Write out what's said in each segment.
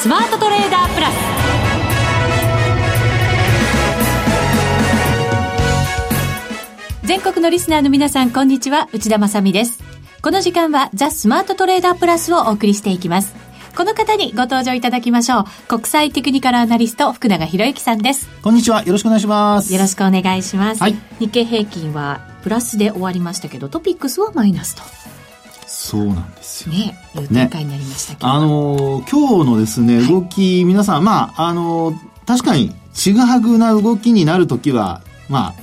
スマートトレーダープラス全国のリスナーの皆さんこんにちは内田まさですこの時間はザ・スマートトレーダープラスをお送りしていきますこの方にご登場いただきましょう。国際テクニカルアナリスト、福永博之さんです。こんにちは。よろしくお願いします。よろしくお願いします。はい、日経平均はプラスで終わりましたけど、トピックスはマイナスと。そうなんですよ。ね、いう展開になりましたけど、ね、あの今日のですね、動き、はい、皆さん、まあ、あの確かに、ちぐはぐな動きになるときは、まあ、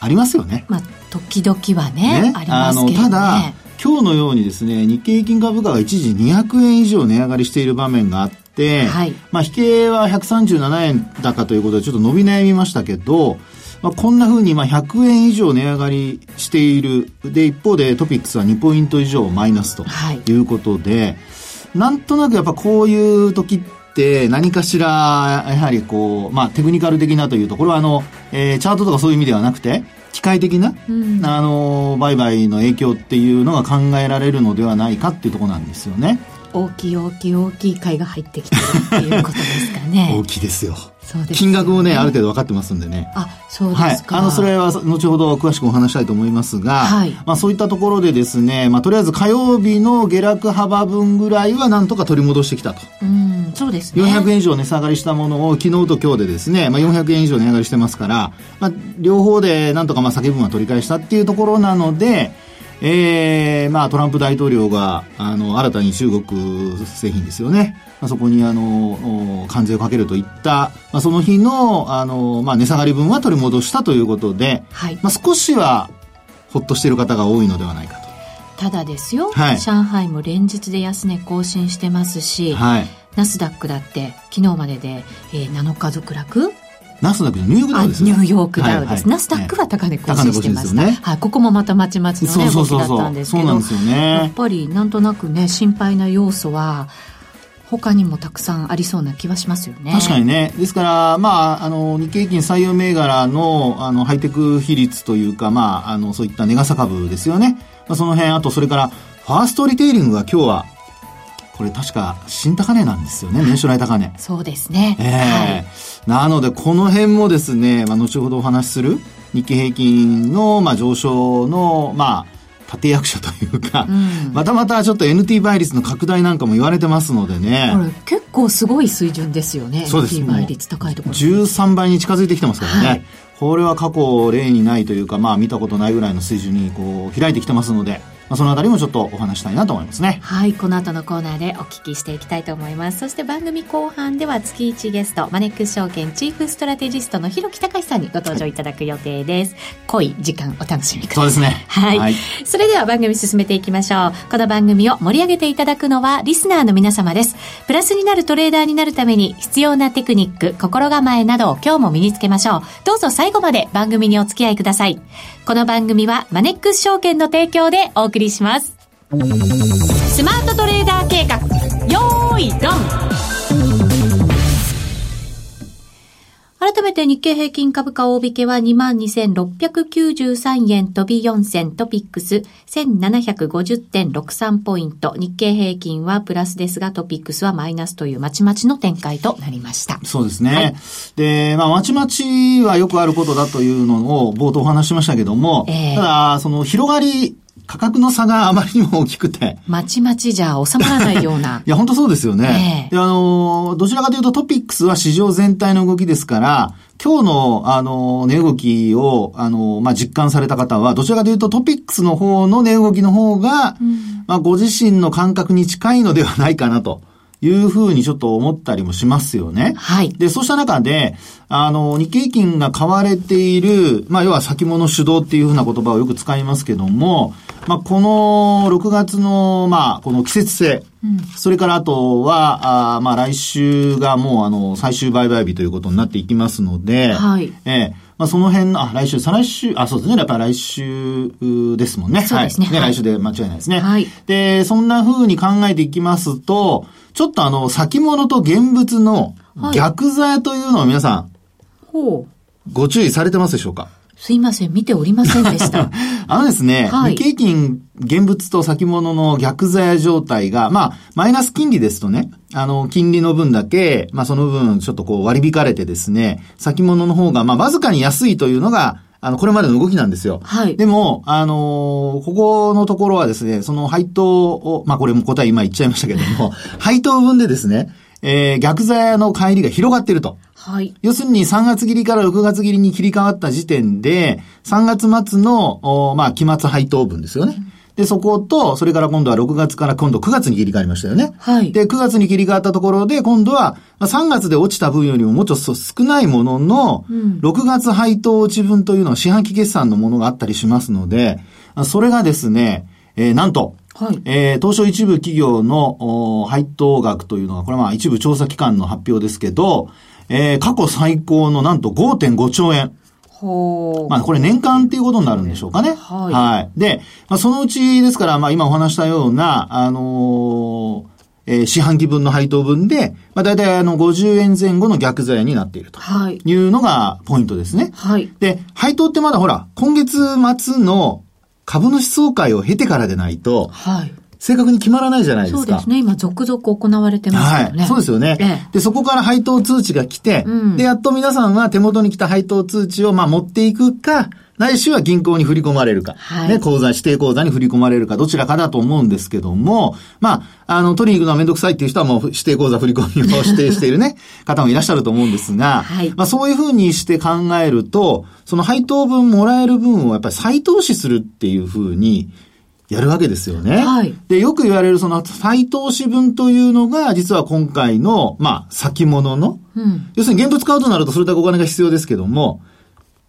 ありますよね。まあ、時々はね、ね。ありますけど、ね、ただ、今日のようにですね、日経平均株価が一時200円以上値上がりしている場面があって、はい、まあ、引けは137円高ということでちょっと伸び悩みましたけど、まあ、こんな風にまあ100円以上値上がりしている。で、一方でトピックスは2ポイント以上マイナスということで、はい、なんとなくやっぱこういう時って何かしら、やはりこう、まあテクニカル的なというと、これはあの、えー、チャートとかそういう意味ではなくて、機械的な、うん、あの、売買の影響っていうのが考えられるのではないかっていうところなんですよね。大きい大きい大きい買いが入ってきてるっていうことですかね。大きいですよ。金額もね、ある程度分かってますんでね。あ、そうですか。はい。あの、それは後ほど詳しくお話したいと思いますが、はい。まあそういったところでですね、まあとりあえず火曜日の下落幅分ぐらいはなんとか取り戻してきたと。うん、そうですね。400円以上値下がりしたものを昨日と今日でですね、まあ400円以上値上がりしてますから、まあ両方でなんとかまあ先分は取り返したっていうところなので、えー、まあ、トランプ大統領が、あの、新たに中国製品ですよね。まあ、そこに、あの、関税をかけるといった、まあ、その日の、あの、まあ、値下がり分は取り戻したということで、はい、まあ、少しは、ほっとしている方が多いのではないかと。ただですよ、はい、上海も連日で安値更新してますし、はい、ナスダックだって昨日までで、えー、7日続落ナスダックニューヨークダウですニューヨークダウです。ナスダックは高値更新してました。ね、はい、ここもまたまちまちのね、動きだったんですけど、やっぱりなんとなくね、心配な要素は、他にもたくさんありそうな気はしますよね。確かにね。ですから、まあ、あの、日経平均採用銘柄の、あの、ハイテク比率というか、まあ、あの、そういったネガサ株ですよね。まあ、その辺、あと、それから、ファーストリテイリングが今日は、これ確か新高値なんですよね、年初来高値。そうですね。ええーはい、なので、この辺もですね、まあ、後ほどお話しする日経平均の、まあ、上昇の、まあ、立役者というか、うん、またまたちょっと NT 倍率の拡大なんかも言われてますのでね。これ結構すごい水準ですよね。そうです。NT 倍率高いところ。13倍に近づいてきてますからね。はい、これは過去例にないというか、まあ見たことないぐらいの水準にこう開いてきてますので、まあ、そのあたりもちょっとお話したいなと思いますね。はい、この後のコーナーでお聞きしていきたいと思います。そして番組後半では月1ゲスト、マネックス証券チーフストラテジストの広木隆さんにご登場いただく予定です。濃い時間お楽しみください。そうですね。はい。はい、それでは番組進めていきましょう。この番組を盛り上げていただくのはリスナーの皆様です。プラスになるトレーダーになるために必要なテクニック、心構えなどを今日も身につけましょう。どうぞ最後まで番組にお付き合いください。この番組はマネックス証券の提供でお送りします。スマートトレーダー計画よーいドンて日経平均株価大引けは22,693円飛び4銭トピックス1750.63ポイント。日経平均はプラスですがトピックスはマイナスというまちまちの展開となりました。そうですね。はい、で、まあまちまちはよくあることだというのを冒頭お話しましたけども、えー、ただ、その広がり価格の差があまりにも大きくて。まちまちじゃ収まらないような。いや、本当そうですよね。えー、で、あの、どちらかというとトピックスは市場全体の動きですから、今日の、あの、値動きを、あの、まあ、実感された方は、どちらかというとトピックスの方の値動きの方が、うん、まあ、ご自身の感覚に近いのではないかなと。いうふうにちょっと思ったりもしますよね。はい。で、そうした中で、あの、日経平均が買われている、まあ、要は先物主導っていうふうな言葉をよく使いますけども、まあ、この6月の、まあ、この季節性、うん、それからあとは、あまあ、来週がもう、あの、最終売買日ということになっていきますので、はい。ええまあ、その辺の、あ、来週、再来週、あ、そうですね。やっぱり来週ですもんね。そうですね。はい、ね、来週で間違いないですね。はい。で、そんな風に考えていきますと、ちょっとあの、先物と現物の逆座というのを皆さん、ほう。ご注意されてますでしょうか？すいません、見ておりませんでした。あのですね、はい、日経金現物と先物の逆座や状態が、まあ、マイナス金利ですとね、あの、金利の分だけ、まあ、その分、ちょっとこう割り引かれてですね、先物の方が、まあ、わずかに安いというのが、あの、これまでの動きなんですよ。はい。でも、あのー、ここのところはですね、その配当を、まあ、これも答え今言っちゃいましたけども、配当分でですね、えー、逆座屋の帰りが広がっていると。はい。要するに3月切りから6月切りに切り替わった時点で、3月末の、まあ、期末配当分ですよね。うんで、そこと、それから今度は6月から今度9月に切り替わりましたよね。はい。で、9月に切り替わったところで、今度は、3月で落ちた分よりももうちょっと少ないものの、うん、6月配当落ち分というのは四半期決算のものがあったりしますので、それがですね、えー、なんと、はい。えー、東証一部企業の配当額というのは、これはまあ一部調査機関の発表ですけど、えー、過去最高のなんと5.5兆円。ほまあ、これ年間っていうことになるんでしょうかね。はい。はい。で、まあ、そのうちですから、まあ、今お話したような、あのー、えー、四半期分の配当分で、まあ、大体あの50円前後の逆剤になっているというのがポイントですね。はい。で、配当ってまだほら、今月末の株主総会を経てからでないと、はい。正確に決まらないじゃないですか。そうですね。今、続々行われてますよね。はい。そうですよね。ええ、で、そこから配当通知が来て、うん、で、やっと皆さんは手元に来た配当通知を、まあ、持っていくか、ないしは銀行に振り込まれるか、はい、ね、口座、指定口座に振り込まれるか、どちらかだと思うんですけども、まあ、あの、取りに行くのはめんどくさいっていう人はもう指定口座振り込みを指定しているね、方もいらっしゃると思うんですが、はい、まあ、そういうふうにして考えると、その配当分もらえる分をやっぱり再投資するっていうふうに、やるわけですよね。はい。で、よく言われるその再投資分というのが、実は今回の、まあ、先物の、うん、要するに現物買うとなるとそれだけお金が必要ですけども、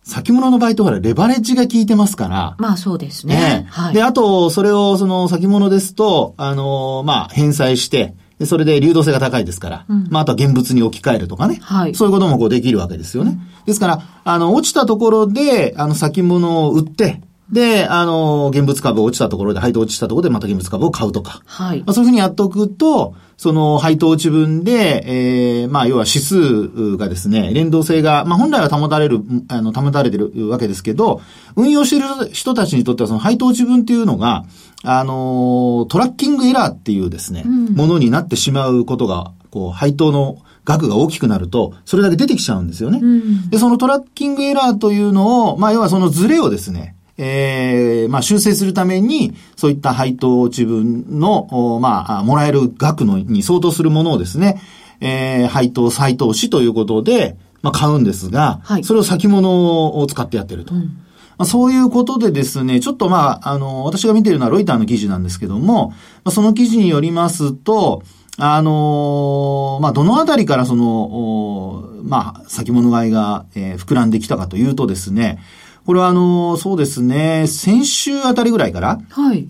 先物の場合とほら、レバレッジが効いてますから。まあそうですね。ねはい。で、あと、それを、その先物ですと、あの、まあ、返済して、で、それで流動性が高いですから、うん、まあ、あとは現物に置き換えるとかね。はい。そういうこともこうできるわけですよね。うん、ですから、あの、落ちたところで、あの、先物を売って、で、あの、現物株落ちたところで、配当落ちたところでまた現物株を買うとか。はい。まあ、そういうふうにやっておくと、その配当落ち分で、ええー、まあ、要は指数がですね、連動性が、まあ、本来は保たれる、あの、保たれてるわけですけど、運用している人たちにとってはその配当落ち分っていうのが、あの、トラッキングエラーっていうですね、うん、ものになってしまうことが、こう、配当の額が大きくなると、それだけ出てきちゃうんですよね。うん、で、そのトラッキングエラーというのを、まあ、要はそのズレをですね、えー、まあ、修正するために、そういった配当自分の、まあ、もらえる額のに相当するものをですね、えー、配当再投資ということで、まあ、買うんですが、はい、それを先物を使ってやってると。うんまあ、そういうことでですね、ちょっとまあ、あの、私が見ているのはロイターの記事なんですけども、まあ、その記事によりますと、あのー、まあ、どのあたりからその、まあ、先物買いが、えー、膨らんできたかというとですね、これはあの、そうですね、先週あたりぐらいから、はい。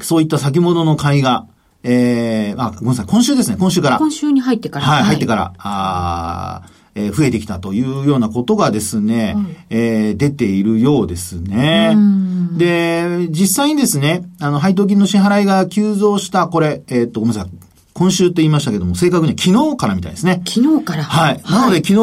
そういった先物の買いが、ええー、あ、ごめんなさい、今週ですね、今週から。今週に入ってから。はい、入ってから、あえー、増えてきたというようなことがですね、はい、えー、出ているようですね。で、実際にですね、あの、配当金の支払いが急増した、これ、えー、っと、ごめんなさい。今週って言いましたけども、正確には昨日からみたいですね。昨日からはい。なので、昨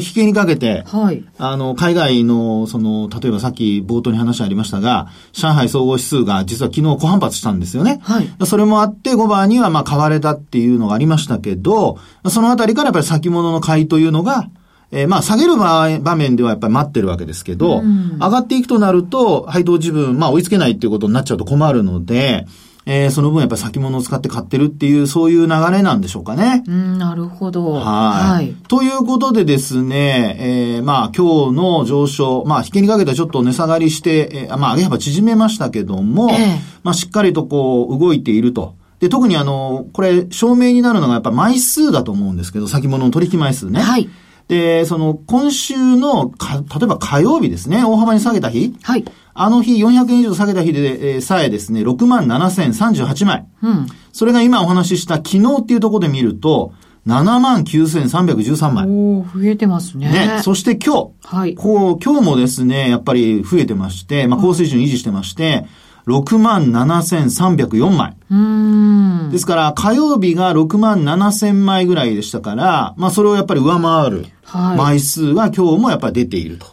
日、引けにかけて、はい。あの、海外の、その、例えばさっき冒頭に話ありましたが、上海総合指数が実は昨日小反発したんですよね。はい。それもあって、5番にはまあ買われたっていうのがありましたけど、そのあたりからやっぱり先物の買いというのが、えー、まあ、下げる場場面ではやっぱり待ってるわけですけど、うん、上がっていくとなると、配当自分、まあ、追いつけないっていうことになっちゃうと困るので、えー、その分やっぱり先物を使って買ってるっていう、そういう流れなんでしょうかね。うん、なるほど。はい。ということでですね、えー、まあ今日の上昇、まあ引けにかけてちょっと値下がりして、えー、まあ上げ幅縮めましたけども、えー、まあしっかりとこう動いていると。で、特にあの、これ、証明になるのがやっぱ枚数だと思うんですけど、先物の取引枚数ね。はい。で、その、今週の、か、例えば火曜日ですね、大幅に下げた日。はい。あの日400円以上下げた日で、えー、さえですね、6万7038枚。うん。それが今お話しした昨日っていうところで見ると、7万9313枚。お増えてますね。ね。そして今日。はい。こう、今日もですね、やっぱり増えてまして、まあ、高水準維持してまして、6万7304枚。ですから、火曜日が6万7000枚ぐらいでしたから、まあ、それをやっぱり上回る。枚数が今日もやっぱり出ていると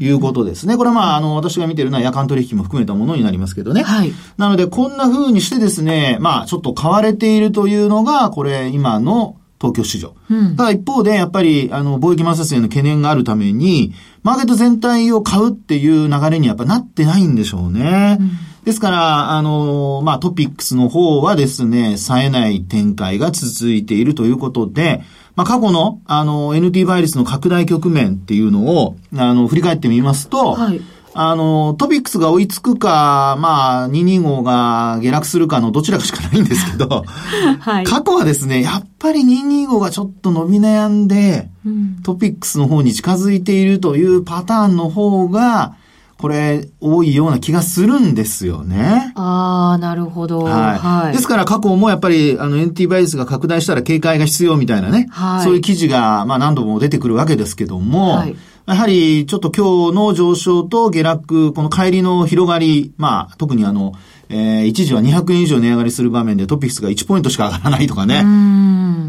いうことですね。これはまあ、あの、私が見てるのは夜間取引も含めたものになりますけどね。はい。なので、こんな風にしてですね、まあ、ちょっと買われているというのが、これ、今の東京市場。うん、ただ一方で、やっぱり、あの、貿易摩擦への懸念があるために、マーケット全体を買うっていう流れにやっぱなってないんでしょうね。うん、ですから、あの、まあ、トピックスの方はですね、冴えない展開が続いているということで、まあ、過去の、あの、NT バイルスの拡大局面っていうのを、あの、振り返ってみますと、はい。あの、トピックスが追いつくか、まあ、225が下落するかのどちらかしかないんですけど、はい、過去はですね、やっぱり225がちょっと伸び悩んで、うん、トピックスの方に近づいているというパターンの方が、これ、多いような気がするんですよね。ああ、なるほど。はい。はい、ですから過去もやっぱり、あの、NT バイアスが拡大したら警戒が必要みたいなね。はい。そういう記事が、まあ何度も出てくるわけですけども、はい。やはり、ちょっと今日の上昇と下落、この帰りの広がり、まあ、特にあの、えー、一時は200円以上値上がりする場面でトピックスが1ポイントしか上がらないとかね。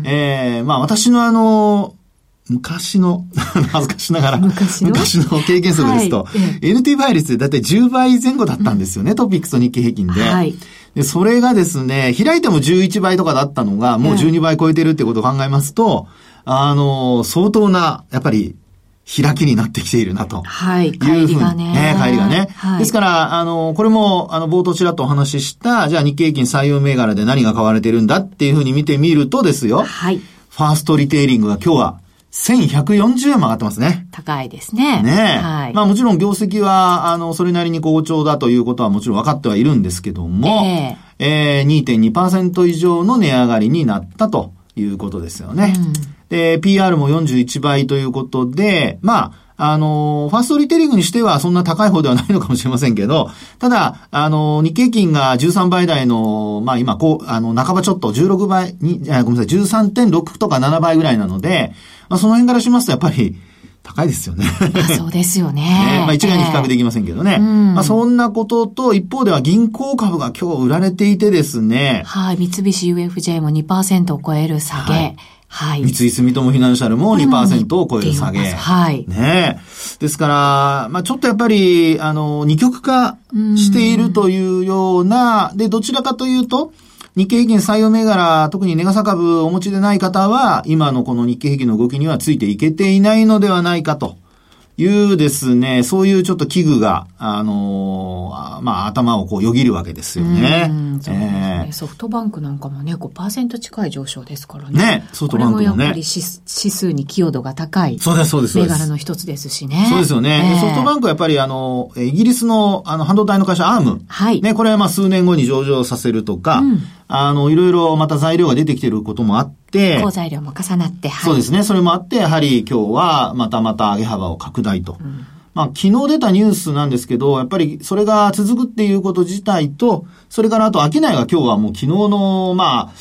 えー、まあ私のあの、昔の、恥ずかしながら、昔の？経験則ですと、はい、NT 倍率でだいたい10倍前後だったんですよね、うん、トピックスと日経平均で。はい。で、それがですね、開いても11倍とかだったのが、もう12倍超えてるってことを考えますと、あの、相当な、やっぱり、開きになってきているなと。はい。帰りがね。ね、帰りがね。はい、ですから、あの、これも、あの、冒頭ちらっとお話しした、じゃあ日経平均採用銘柄で何が買われてるんだっていうふうに見てみるとですよ。はい。ファーストリテイリングが今日は1140円も上がってますね。高いですね。ねはい。まあもちろん業績は、あの、それなりに好調だということはもちろん分かってはいるんですけども、えー、えー、2.2%以上の値上がりになったということですよね。うん、で、PR も41倍ということで、まあ、あの、ファーストリテイリングにしてはそんな高い方ではないのかもしれませんけど、ただ、あの、日経金が13倍台の、まあ今、こう、あの、半ばちょっと16倍に、ごめんなさい、13.6とか7倍ぐらいなので、まあその辺からしますとやっぱり、高いですよねそうですよね。ねまあ一概に比較できませんけどね。えーうん、まあそんなことと、一方では銀行株が今日売られていてですね。はい。三菱 UFJ も2%を超える下げ。はいはい。三井住友フィナンシャルも2%を超える下げ。はい。ねですから、まあちょっとやっぱり、あの、二極化しているというような、で、どちらかというと、日経平均採用銘柄、特にネガサ株をお持ちでない方は、今のこの日経平均の動きにはついていけていないのではないかと。いうですね、そういうちょっと器具が、あのー、まあ、頭をこうよぎるわけですよね。そうですね、えー、ソフトバンクなんかもね、5%近い上昇ですからね。ね、ソフトバンクもね。これもやっぱり指数に寄与度が高い。そうです、そうです。銘柄の一つですしね。そうですよね。えー、ソフトバンクはやっぱりあの、イギリスのあの半導体の会社アーム。はい。ね、これはまあ数年後に上場させるとか、うん、あの、いろいろまた材料が出てきてることもあって、高材料も重なって、はい、そうですね。それもあって、やはり今日はまたまた上げ幅を拡大と。うんまあ、昨日出たニュースなんですけど、やっぱりそれが続くっていうこと自体と、それからあと、商いが今日はもう昨日の、まあ、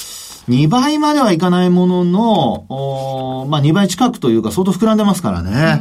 2倍まではいかないものの、おまあ、2倍近くというか相当膨らんでますからね。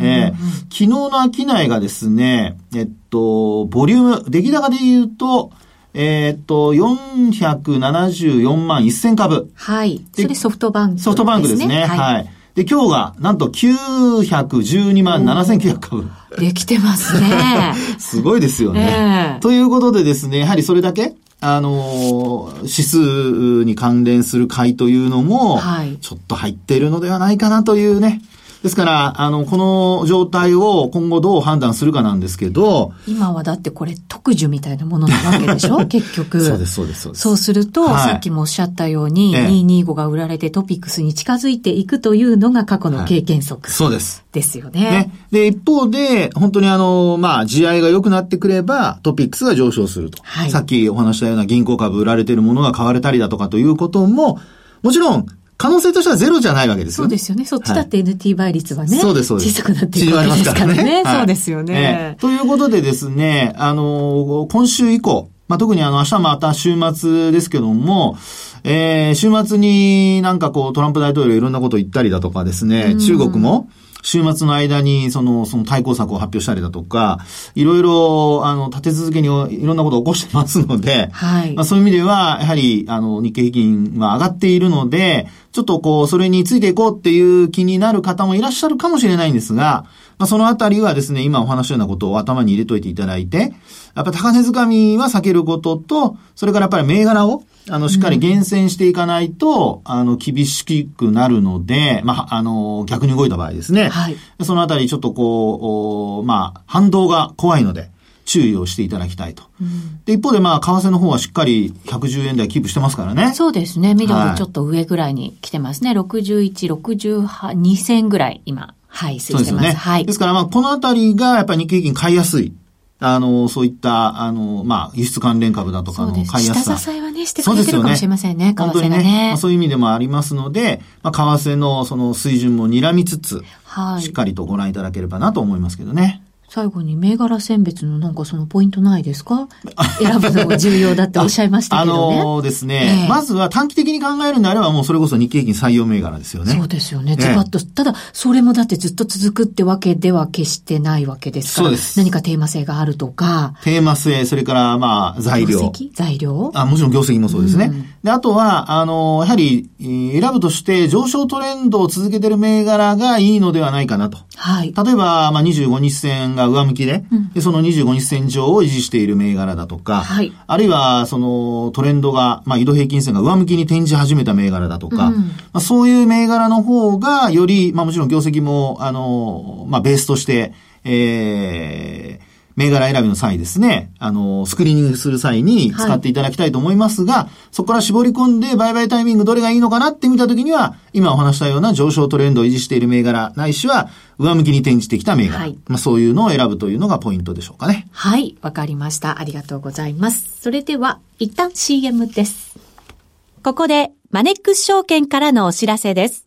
えー、昨日の商いがですね、えっと、ボリューム、出来高で言うと、えー、っと、474万1000株。はい。それソフトバンク、ね、ソフトバンクですね。はい、はいで、今日が、なんと912万7900株。できてますね。すごいですよね、えー。ということでですね、やはりそれだけ、あの、指数に関連する買いというのも、ちょっと入っているのではないかなというね、ですから、あの、この状態を今後どう判断するかなんですけど。今はだってこれ特需みたいなものなわけでしょ？結局。そうです、そうです、そうです。そうすると、はい、さっきもおっしゃったように、ええ、225が売られてトピックスに近づいていくというのが過去の経験則、はい、そうです。ですよね。ね。で、一方で、本当にあの、まあ、地合いが良くなってくれば、トピックスが上昇すると。はい、さっきお話したような銀行株売られているものが買われたりだとかということも、もちろん、可能性としてはゼロじゃないわけですよね。そうですよね。そっちだって NT 倍率はね。そうです、そうです。小さくなっていくわけですからね。ねはい、そうですよね、えー、ということでですね、あの、今週以降、まあ、特にあの、明日また週末ですけども、えー、週末になんかこうトランプ大統領いろんなこと言ったりだとかですね、中国も、週末の間に、その、その対抗策を発表したりだとか、いろいろ、あの、立て続けにいろんなことを起こしてますので、はい。まあそういう意味では、やはり、あの、日経平均は上がっているので、ちょっとこう、それについていこうっていう気になる方もいらっしゃるかもしれないんですが、まあそのあたりはですね、今お話したようなことを頭に入れといていただいて、やっぱ高値掴みは避けることと、それからやっぱり銘柄を、あの、しっかり厳選していかないと、うん、あの、厳しくなるので、まあ、あの、逆に動いた場合ですね。はい。そのあたりちょっとこう、まあ、反動が怖いので、注意をしていただきたいと。うん、で、一方でまあ、為替の方はしっかり110円台キープしてますからね。そうですね。緑ちょっと上ぐらいに来てますね。はい、61、68、銭ぐらい今、はい、推してます。そうですよね。はい。ですからまあ、このあたりがやっぱり日経平均買いやすい。あの、そういった、あの、まあ、輸出関連株だとかの買いやすさ。下支えはね、してくれてるかもしれませんね、ね本当にね。ねまあ、そういう意味でもありますので、まあ、為替のその水準も睨みつつ、はい。しっかりとご覧いただければなと思いますけどね。最後に銘柄選別のなんかそのポイントないですか？選ぶのが重要だっておっしゃいましたけどね。あのー、ですね、えー、まずは短期的に考えるんであればもうそれこそ日経平均採用銘柄ですよね。そうですよね。ズバッと、えー、ただ、それもだってずっと続くってわけでは決してないわけですから。そうです。何かテーマ性があるとか。テーマ性、それからまあ材料。材料？あ、もちろん業績もそうですね。うん、で、あとは、あのー、やはり、選ぶとして上昇トレンドを続けてる銘柄がいいのではないかなと。はい。例えば、まあ25日線が上向きで、うん。で、その25日線上を維持している銘柄だとか、はい、あるいは、そのトレンドが、まあ移動平均線が上向きに転じ始めた銘柄だとか、うん、まあ、そういう銘柄の方が、より、まあもちろん業績も、あの、まあベースとして、えー、銘柄選びの際ですね、あの、スクリーニングする際に使っていただきたいと思いますが、はい、そこから絞り込んで売買タイミングどれがいいのかなって見たときには、今お話したような上昇トレンドを維持している銘柄、ないしは上向きに転じてきた銘柄。はい、まあそういうのを選ぶというのがポイントでしょうかね。はい、わかりました。ありがとうございます。それでは、一旦 CM です。ここで、マネックス証券からのお知らせです。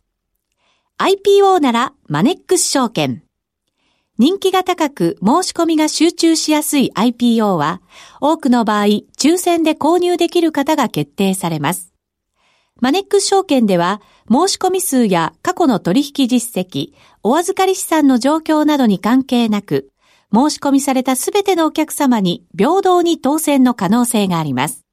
IPO ならマネックス証券。人気が高く申し込みが集中しやすい IPO は、多くの場合、抽選で購入できる方が決定されます。マネックス証券では、申し込み数や過去の取引実績、お預かり資産の状況などに関係なく、申し込みされたすべてのお客様に平等に当選の可能性があります。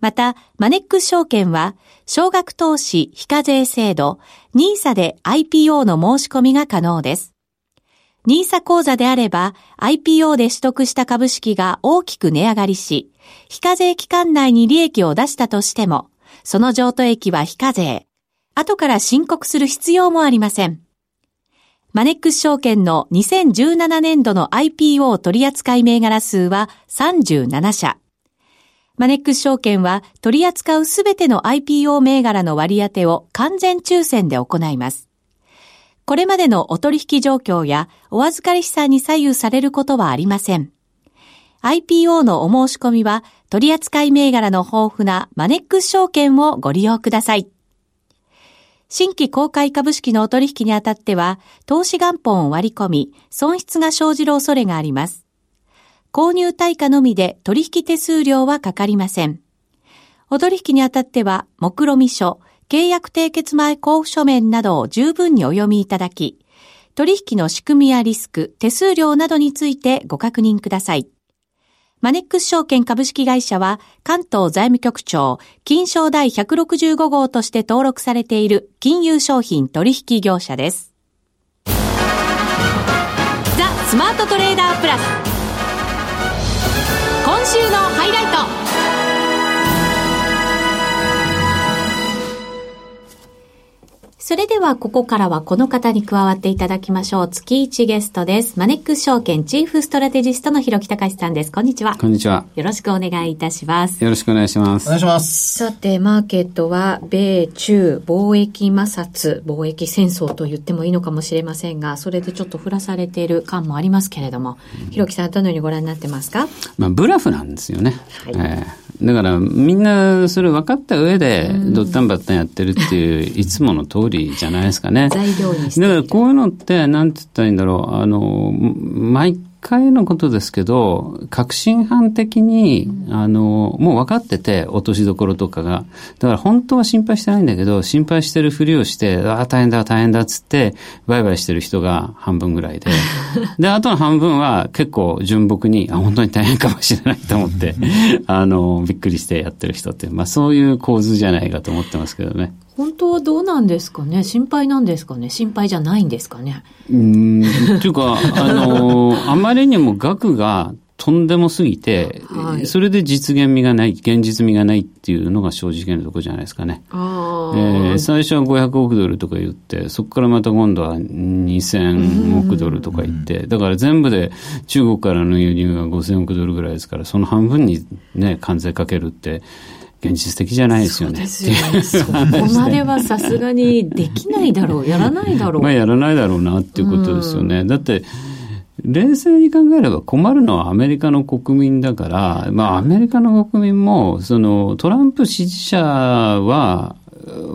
また、マネックス証券は、少額投資非課税制度、NISA で IPO の申し込みが可能です。ニーサ口座であれば IPO で取得した株式が大きく値上がりし、非課税期間内に利益を出したとしても、その譲渡益は非課税。後から申告する必要もありません。マネックス証券の2017年度の IPO 取扱銘柄数は37社。マネックス証券は取り扱うすべての IPO 銘柄の割り当てを完全抽選で行います。これまでのお取引状況やお預かり資産に左右されることはありません。IPO のお申し込みは取扱銘柄の豊富なマネックス証券をご利用ください。新規公開株式のお取引にあたっては、投資元本を割り込み、損失が生じる恐れがあります。購入対価のみで取引手数料はかかりません。お取引にあたっては、目論見書、契約締結前交付書面などを十分にお読みいただき、取引の仕組みやリスク、手数料などについてご確認ください。マネックス証券株式会社は関東財務局長金賞第165号として登録されている金融商品取引業者です。ザ・スマートトレーダープラス今週のハイライトそれではここからはこの方に加わっていただきましょう。月1ゲストです。マネックス証券チーフストラテジストの広木隆さんです。こんにちは。こんにちは。よろしくお願いいたします。よろしくお願いします。お願いします。さて、マーケットは米中貿易摩擦、貿易戦争と言ってもいいのかもしれませんが、それでちょっと降らされている感もありますけれども、うん、広木さんどのようにご覧になってますか？まあ、ブラフなんですよね。はい、えーだからみんなそれ分かった上で、ドッタンバッタンやってるっていう、いつもの通りじゃないですかね。材料にだからこういうのって、なんて言ったらいいんだろう、あの、毎回のことですけど、革新犯的に、あの、もう分かってて、落としどころとかが。だから本当は心配してないんだけど、心配してるふりをして、ああ、大変だ、大変だっつって、バイバイしてる人が半分ぐらいで。で、あとの半分は結構純朴に、あ、本当に大変かもしれないと思って、あの、びっくりしてやってる人って、まあそういう構図じゃないかと思ってますけどね。本当はどうなんですかね？心配なんですかね？心配じゃないんですかね？うん、っていうか、あの、あまりにも額がとんでもすぎて、はい、それで実現味がない、現実味がないっていうのが正直なところじゃないですかね。えー、最初は500億ドルとか言って、そこからまた今度は2000億ドルとか言って、だから全部で中国からの輸入が5000億ドルぐらいですから、その半分にね、関税かけるって、現実的じゃないですよね。そうですよね。そこまではさすがにできないだろう、やらないだろう。まあやらないだろうなっていうことですよね。うん、だって、冷静に考えれば困るのはアメリカの国民だから、まあアメリカの国民も、そのトランプ支持者は、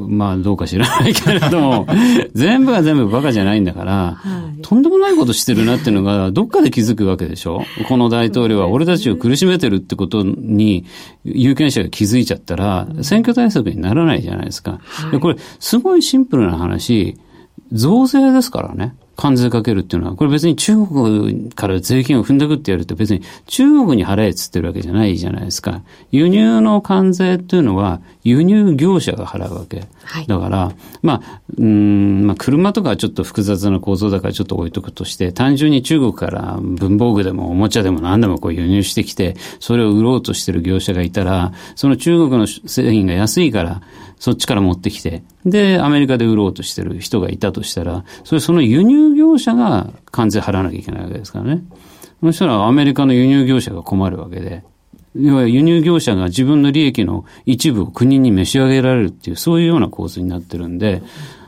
まあどうか知らないけれども、全部が全部バカじゃないんだから、はい、とんでもないことしてるなっていうのがどっかで気づくわけでしょ？この大統領は俺たちを苦しめてるってことに有権者が気づいちゃったら、選挙対策にならないじゃないですか。はい、これ、すごいシンプルな話、増税ですからね。関税かけるっていうのは、これ別に中国から税金を踏んでくってやると別に中国に払えっつってるわけじゃないじゃないですか。輸入の関税っていうのは輸入業者が払うわけ。はい、だから、まあ、うん、まあ車とかはちょっと複雑な構造だからちょっと置いとくとして、単純に中国から文房具でもおもちゃでも何でもこう輸入してきて、それを売ろうとしてる業者がいたら、その中国の製品が安いから、そっちから持ってきて、で、アメリカで売ろうとしてる人がいたとしたら、それその輸入業者が関税払わなきゃいけないわけですからね。そしたらアメリカの輸入業者が困るわけで、要は輸入業者が自分の利益の一部を国に召し上げられるっていう、そういうような構図になってるんで、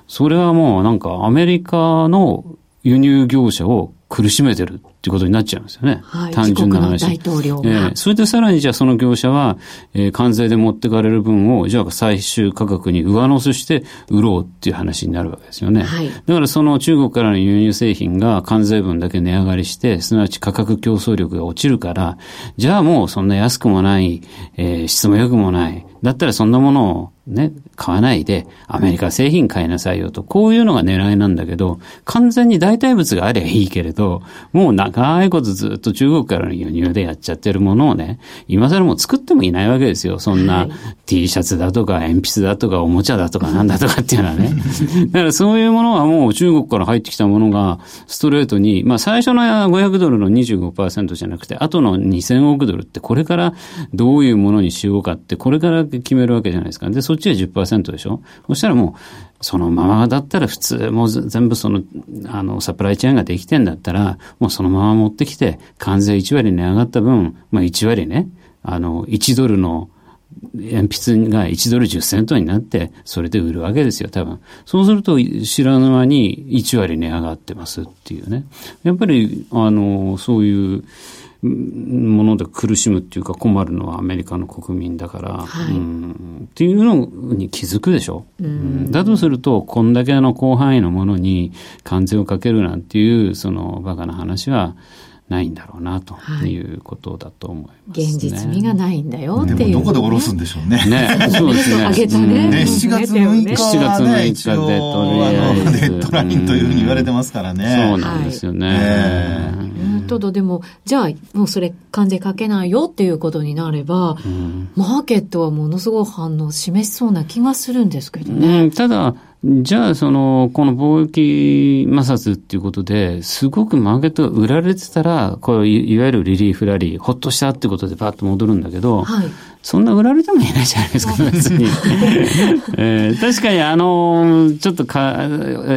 それはもうなんかアメリカの輸入業者を苦しめてるっていうことになっちゃうんですよね。はい、単純な話。大統領えー、それでさらにじゃあその業者は、えー、関税で持ってかれる分を、じゃあ最終価格に上乗せして売ろうっていう話になるわけですよね。はい、だからその中国からの輸入製品が関税分だけ値上がりして、すなわち価格競争力が落ちるから、じゃあもうそんな安くもない、えー、質も良くもない。だったらそんなものをね、買わないで、アメリカ製品買いなさいよと、こういうのが狙いなんだけど、完全に代替物があればいいけれど、もう長いことずっと中国からの輸入でやっちゃってるものをね、今更もう作ってもいないわけですよ。そんな T シャツだとか、鉛筆だとか、おもちゃだとか、なんだとかっていうのはね。だからそういうものはもう中国から入ってきたものが、ストレートに、まあ最初の500ドルの25%じゃなくて、後の2000億ドルってこれからどういうものにしようかって、これから決めるわけじゃないですか。で、そっちは10%でしょそしたらもう、そのままだったら普通、もう全部その、あの、サプライチェーンができてんだったら、もうそのまま持ってきて、関税1割値上がった分、まあ1割ね、あの、1ドルの鉛筆が1ドル10セントになって、それで売るわけですよ、多分。そうすると、知らぬ間に1割値上がってますっていうね。やっぱり、あの、そういう、もので苦しむっていうか困るのはアメリカの国民だから、はい、うん、っていうのに気づくでしょ？うん、だとすると、こんだけの広範囲のものに関税をかけるなんていう、そのバカな話は、ないんだろうなということだと思います、ね、現実味がないんだよっていう、ね、どこで下ろすんでしょうね。ね、そうですね。上げたね。ね。7月6日、ね、7月6日でとりあえず。デッドラインというふうに言われてますからね。そうなんですよね。はいただでも、じゃあ、もうそれ関税かけないよっていうことになれば、うん、マーケットはものすごい反応を示しそうな気がするんですけどね。うん、ただ、じゃあ、その、この貿易摩擦っていうことで、すごくマーケットが売られてたら、これいわゆるリリーフラリー、ほっとしたっていうことでパッと戻るんだけど、はい、そんな売られてもいないじゃないですか、別に。えー、確かに、あの、ちょっとか、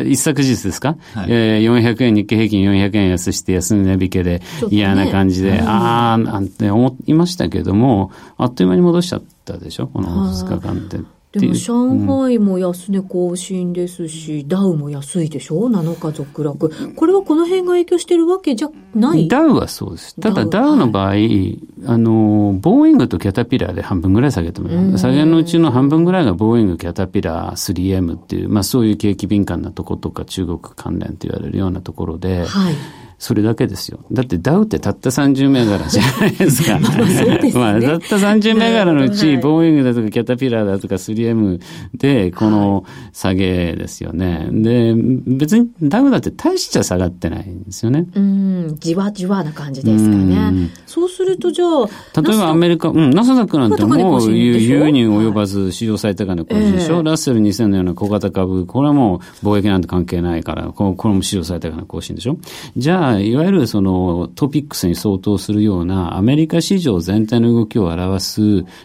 一昨日ですか、はい、えー、400円、日経平均400円安して安値引けで嫌な感じで、ね、ああ、なんて思いましたけども、あっという間に戻しちゃったでしょ、この2日間って。でも上海も安値更新ですし、うん、ダウも安いでしょ ?7 日続落。これはこの辺が影響してるわけじゃない？ダウはそうです。ただダウの場合、はい、あの、ボーイングとキャタピラーで半分ぐらい下げてもらう。下げのうちの半分ぐらいがボーイング、キャタピラー、3M っていう、まあそういう景気敏感なとことか中国関連と言われるようなところで、はいそれだけですよ。だってダウってたった30銘柄じゃないですか。まあ、ね、まあ、たった30銘柄のうち、ボーイングだとかキャタピラーだとか 3M で、この下げですよね。で、別にダウだって大しちゃ下がってないんですよね。うん、じわじわな感じですかね。そうするとじゃあ、例えばアメリカ、うん、ナスダックなんてもう優に及ばず史上最高値更新でしょ、えー、ラッセル2000のような小型株、これはもう貿易なんて関係ないから、これも史上最高値更新でしょ？じゃあ、いわゆるそのトピックスに相当するようなアメリカ市場全体の動きを表す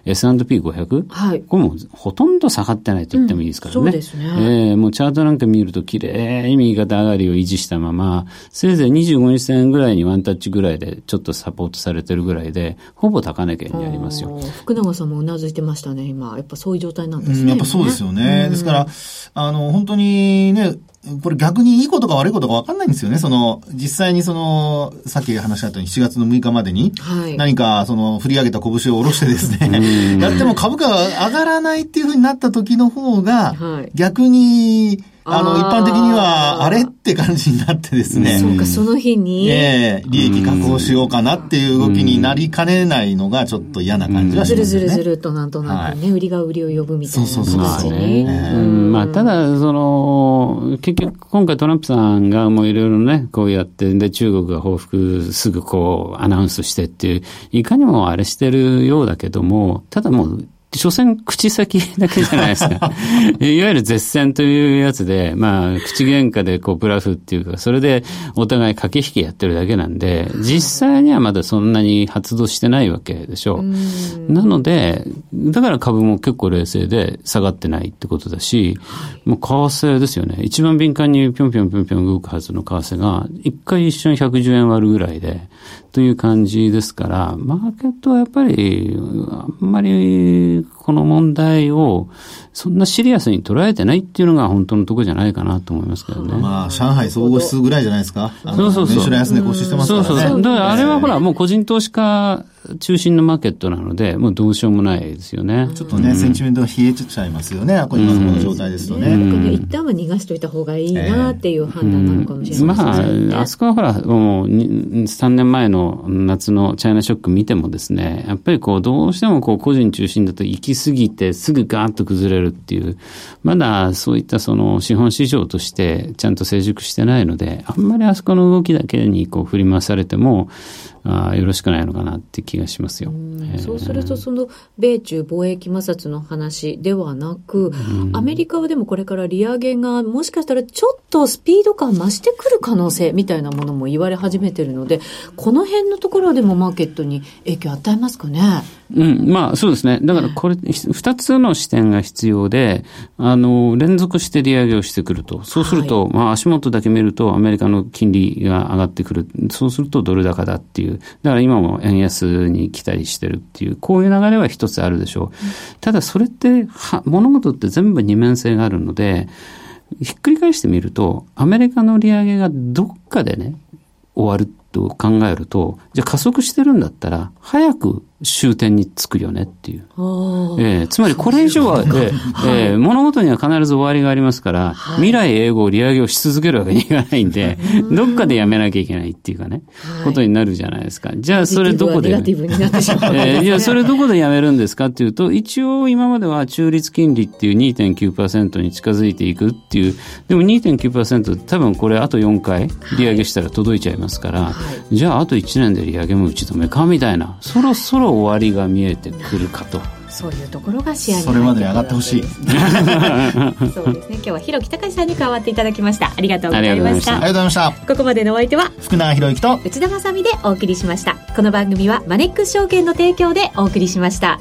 S&P500、はい、これもほとんど下がってないと言ってもいいですからね。うん、そうですね。えー、もうチャートなんか見ると綺麗に右肩上がりを維持したまま、せいぜい25日線ぐらいにワンタッチぐらいでちょっとサポートされてるぐらいで、ほぼ高値圏にありますよ。福永さんもうなずいてましたね、今。やっぱそういう状態なんですね。うん、やっぱそうですよね。ですから、あの、本当にね、これ逆にいいことか悪いことか分かんないんですよね。その、実際にその、さっき話したように7月の6日までに、何かその振り上げた拳を下ろしてですね、やっても株価が上がらないっていうふうになった時の方が、逆に、あの、一般的には、あれって感じになってですね。そうか、その日に？ええ利益確保しようかなっていう動きになりかねないのが、ちょっと嫌な感じがしますね。ずるずるずるとなんとなくね、売りが売りを呼ぶみたいなそうそうそうね。まあ、ただ、その、結局、今回トランプさんがもういろいろね、こうやって、で、中国が報復すぐこう、アナウンスしてっていう、いかにもあれしてるようだけども、ただもう、所詮口先だけじゃないですか。いわゆる絶戦というやつで、まあ、口喧嘩でこう、ブラフっていうか、それでお互い駆け引きやってるだけなんで、実際にはまだそんなに発動してないわけでしょう。なので、だから株も結構冷静で下がってないってことだし、もう為替ですよね。一番敏感にぴょんぴょんぴょんぴょん動くはずの為替が、一回一緒に110円割るぐらいで、という感じですから、マーケットはやっぱり、あんまりこの問題をそんなシリアスに捉えてないっていうのが本当のところじゃないかなと思いますけどね。まあ、上海総合指数ぐらいじゃないですか。そうそうそう。年の安値更新してますからね。そうそう。だからあれはほら、もう個人投資家中心のマーケットなので、もうどうしようもないですよね。ちょっとね、うん、センチメントが冷えちゃいますよね。こ今の状態ですとね。うん、一旦は逃がしといた方がいいなっていう判断なのかもしれないですね。まあ、あそこはほら、もう3年前の夏のチャイナショック見てもですね、やっぱりこう、どうしてもこう、個人中心だと行き過ぎてすぐガーッと崩れるっていう、まだそういったその資本市場としてちゃんと成熟してないので、あんまりあそこの動きだけにこう振り回されても、あよろしくないのかなって気がしますよ。そうすると、その米中貿易摩擦の話ではなく、アメリカはでもこれから利上げがもしかしたらちょっとスピード感増してくる可能性みたいなものも言われ始めてるので、この辺のところでもマーケットに影響与えますかね？うん、まあそうですね。だからこれ、二つの視点が必要で、あの、連続して利上げをしてくると。そうすると、はい、まあ足元だけ見るとアメリカの金利が上がってくる。そうするとドル高だっていう。だから今も円安に来たりしてるっていう、こういう流れは一つあるでしょう。ただそれって、物事って全部二面性があるので、ひっくり返してみると、アメリカの利上げがどっかでね、終わると考えると、じゃあ加速してるんだったら、早く終点につくよねっていう。えー、つまりこれ以上は、えーえー、物事には必ず終わりがありますから、はい、未来英語を利上げをし続けるわけにいかないんで、どっかでやめなきゃいけないっていうかね、はい、ことになるじゃないですか。じゃあそれどこで、えー、いや、それどこでやめるんですかっていうと、一応今までは中立金利っていう2.9%に近づいていくっていう、でも2.9%多分これあと4回利上げしたら届いちゃいますから、はい、じゃああと1年で利上げも打ち止めかみたいな、そろそろ終わりが見えてくるかと。そういうところが視野にそれまでに上がってほしい。そうですね。今日は広木隆さんに加わっていただきました。ありがとうございました。ありがとうございました。ここまでのお相手は福永博之と内田まさでお送りしました。この番組はマネックス証券の提供でお送りしました。